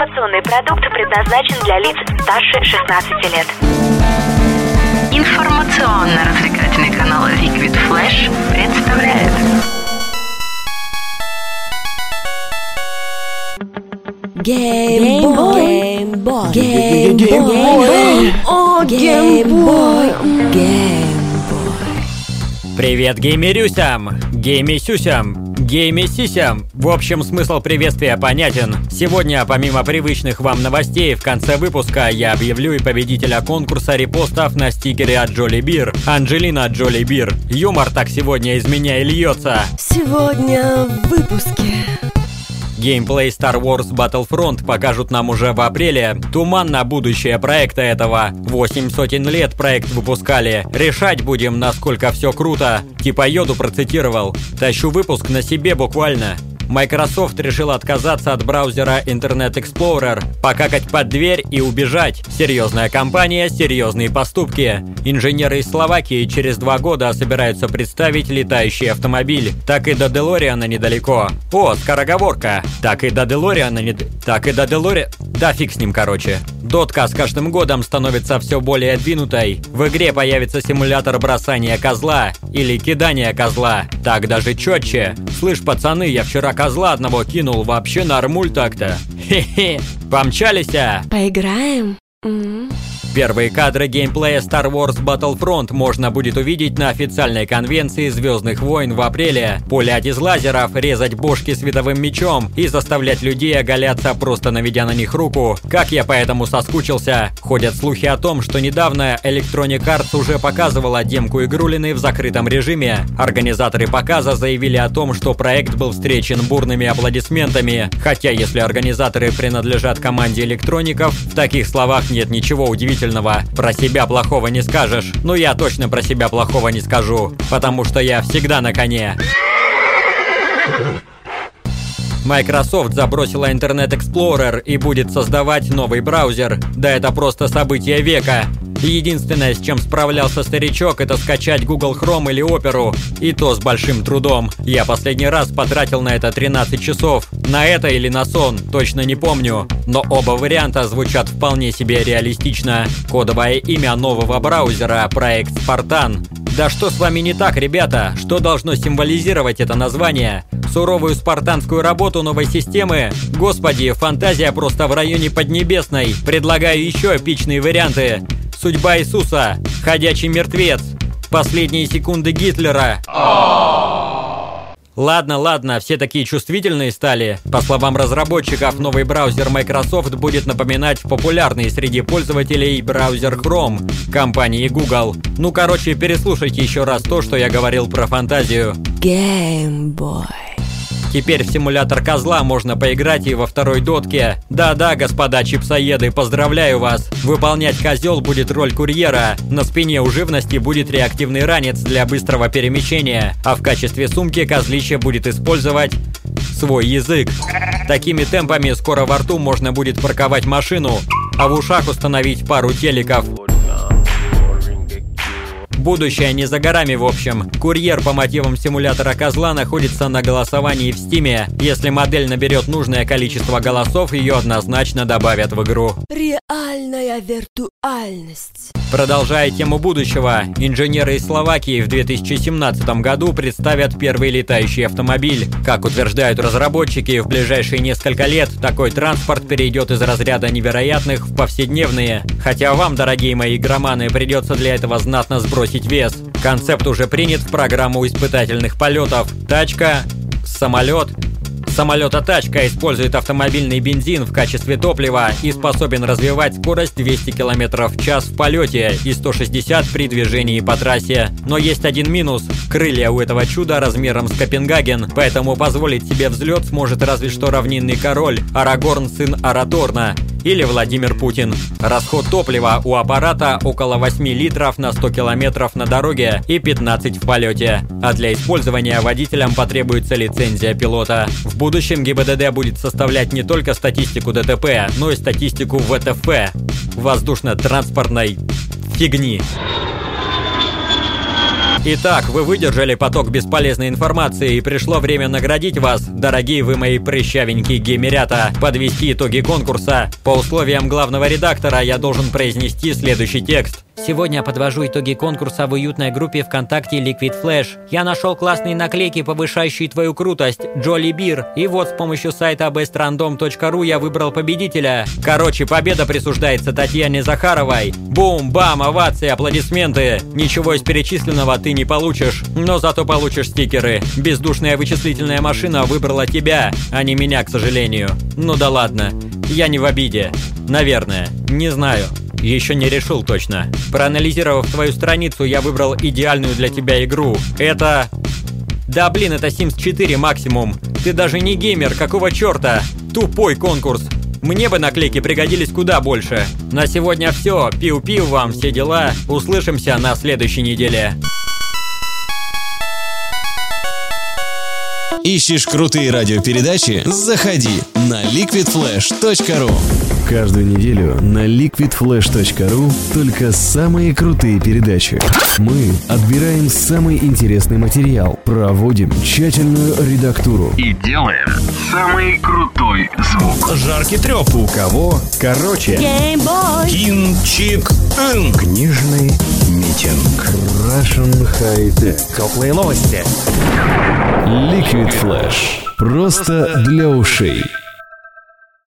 Информационный продукт предназначен для лиц старше 16 лет. Информационно-развлекательный канал Liquid Flash представляет. Геймбой, геймбой, о, геймбой, геймбой. Привет геймерюсям, геймисюсям, геймисисям. В общем, смысл приветствия понятен. Сегодня, помимо привычных вам новостей, в конце выпуска я объявлю и победителя конкурса репостов на стикере от Джоли Бир. Анджелина Джоли Бир. Юмор так сегодня из меня и льется. Сегодня в выпуске. Геймплей Star Wars Battlefront покажут нам уже в апреле. Туман на будущее проекта этого. Восемь сотен лет проект выпускали. Решать будем, насколько все круто. Типа Йоду процитировал. Тащу выпуск на себе буквально. Microsoft решил отказаться от браузера Internet Explorer, покакать под дверь и убежать. Серьезная компания, серьезные поступки. Инженеры из Словакии через два года собираются представить летающий автомобиль. Так и до Делориана недалеко. О, скороговорка. Так и до Делориана не... Так и до Делори... Да фиг с ним, короче. Дотка с каждым годом становится все более двинутой. В игре появится симулятор бросания козла или кидания козла. Так даже четче. Слышь, пацаны, я вчера козла одного кинул, вообще нормуль так-то. Хе-хе. Помчались, а? Первые кадры геймплея Star Wars Battlefront можно будет увидеть на официальной конвенции Звездных войн в апреле. Пулять из лазеров, резать бошки световым мечом и заставлять людей оголяться, просто наведя на них руку. Как я поэтому соскучился. Ходят слухи о том, что недавно Electronic Arts уже показывала демку игрулины в закрытом режиме. Организаторы показа заявили о том, что проект был встречен бурными аплодисментами. Хотя если организаторы принадлежат команде электроников, в таких словах нет ничего удивительного. Про себя плохого не скажешь. Ну я точно про себя плохого не скажу. Потому что я всегда на коне. Microsoft забросила Internet Explorer и будет создавать новый браузер. Да это просто событие века. Единственное, с чем справлялся старичок, это скачать Google Chrome или Оперу. И то с большим трудом. Я последний раз потратил на это 13 часов. На это или на сон, точно не помню. Но оба варианта звучат вполне себе реалистично. Кодовое имя нового браузера – проект Spartan. Да что с вами не так, ребята? Что должно символизировать это название? Суровую спартанскую работу новой системы? Господи, фантазия просто в районе Поднебесной. Предлагаю еще эпичные варианты. Судьба Иисуса. Ходячий мертвец. Последние секунды Гитлера. Ладно, ладно, все такие чувствительные стали. По словам разработчиков, новый браузер Microsoft будет напоминать популярный среди пользователей браузер Chrome компании Google. Ну, короче, переслушайте еще раз то, что я говорил про фантазию. Геймбой. Теперь в симулятор козла можно поиграть и во второй дотке. Да-да, господа чипсоеды, поздравляю вас. Выполнять козел будет роль курьера. На спине у живности будет реактивный ранец для быстрого перемещения. А в качестве сумки козлище будет использовать свой язык. Такими темпами скоро во рту можно будет парковать машину, а в ушах установить пару телеков. Будущее не за горами, в общем. Курьер по мотивам симулятора козла находится на голосовании в Стиме. Если модель наберет нужное количество голосов, ее однозначно добавят в игру. Реальная виртуальность. Продолжая тему будущего, инженеры из Словакии в 2017 году представят первый летающий автомобиль. Как утверждают разработчики, в ближайшие несколько лет такой транспорт перейдет из разряда невероятных в повседневные. Хотя вам, дорогие мои игроманы, придется для этого знатно сбросить вес. Концепт уже принят в программу испытательных полетов. Тачка, самолет, Самолета-тачка использует автомобильный бензин в качестве топлива и способен развивать скорость 200 км в час в полете и 160 при движении по трассе. Но есть один минус. Крылья у этого чуда размером с Копенгаген, поэтому позволить себе взлет сможет разве что равнинный король Арагорн сын Араторна или Владимир Путин. Расход топлива у аппарата около 8 литров на 100 километров на дороге и 15 в полете. А для использования водителям потребуется лицензия пилота. В будущем ГИБДД будет составлять не только статистику ДТП, но и статистику ВТФ – воздушно-транспортной фигни. Итак, вы выдержали поток бесполезной информации и пришло время наградить вас, дорогие вы мои прыщавенькие геймерята, подвести итоги конкурса. По условиям главного редактора я должен произнести следующий текст. Сегодня подвожу итоги конкурса в уютной группе ВКонтакте Liquid Flash. Я нашел классные наклейки, повышающие твою крутость, Джоли Бир. И вот с помощью сайта bestrandom.ru я выбрал победителя. Короче, победа присуждается Татьяне Захаровой. Бум-бам, овации, аплодисменты. Ничего из перечисленного ты не получишь, но зато получишь стикеры. Бездушная вычислительная машина выбрала тебя, а не меня, к сожалению. Ну да ладно, я не в обиде. Наверное, не знаю. Еще не решил точно. Проанализировав твою страницу, я выбрал идеальную для тебя игру. Это... Да блин, это Sims 4 максимум. Ты даже не геймер, какого черта? Тупой конкурс. Мне бы наклейки пригодились куда больше. На сегодня все. Пиу-пиу вам, все дела. Услышимся на следующей неделе. Ищешь крутые радиопередачи? Заходи на liquidflash.ru Каждую неделю на liquidflash.ru только самые крутые передачи. Мы отбираем самый интересный материал, проводим тщательную редактуру. И делаем самый крутой звук. Жаркий треп. У кого? Короче. Кинчик. Книжный митинг. Russian High Tech. Теплые новости. Liquid Flash. Просто для ушей.